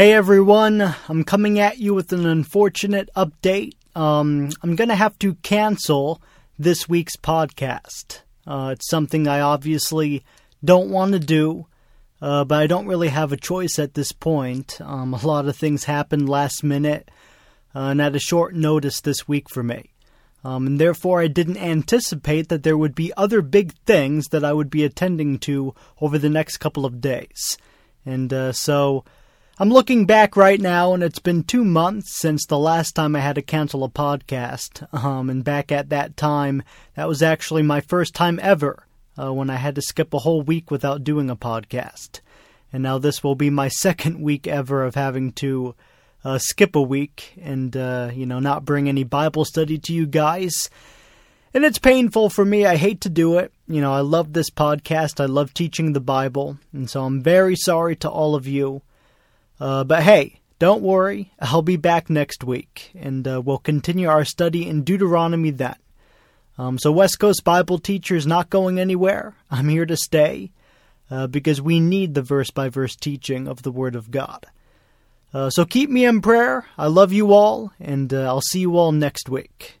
Hey everyone, I'm coming at you with an unfortunate update. Um, I'm gonna have to cancel this week's podcast. Uh, it's something I obviously don't want to do, uh, but I don't really have a choice at this point. Um, a lot of things happened last minute uh, and at a short notice this week for me. Um, and therefore, I didn't anticipate that there would be other big things that I would be attending to over the next couple of days. And uh, so I'm looking back right now, and it's been two months since the last time I had to cancel a podcast. Um, and back at that time, that was actually my first time ever uh, when I had to skip a whole week without doing a podcast. And now this will be my second week ever of having to uh, skip a week and, uh, you know, not bring any Bible study to you guys. And it's painful for me. I hate to do it. You know, I love this podcast. I love teaching the Bible. And so I'm very sorry to all of you. Uh, but hey, don't worry. I'll be back next week. And uh, we'll continue our study in Deuteronomy then. Um, so, West Coast Bible teacher is not going anywhere. I'm here to stay uh, because we need the verse by verse teaching of the Word of God. Uh, so keep me in prayer. I love you all, and uh, I'll see you all next week.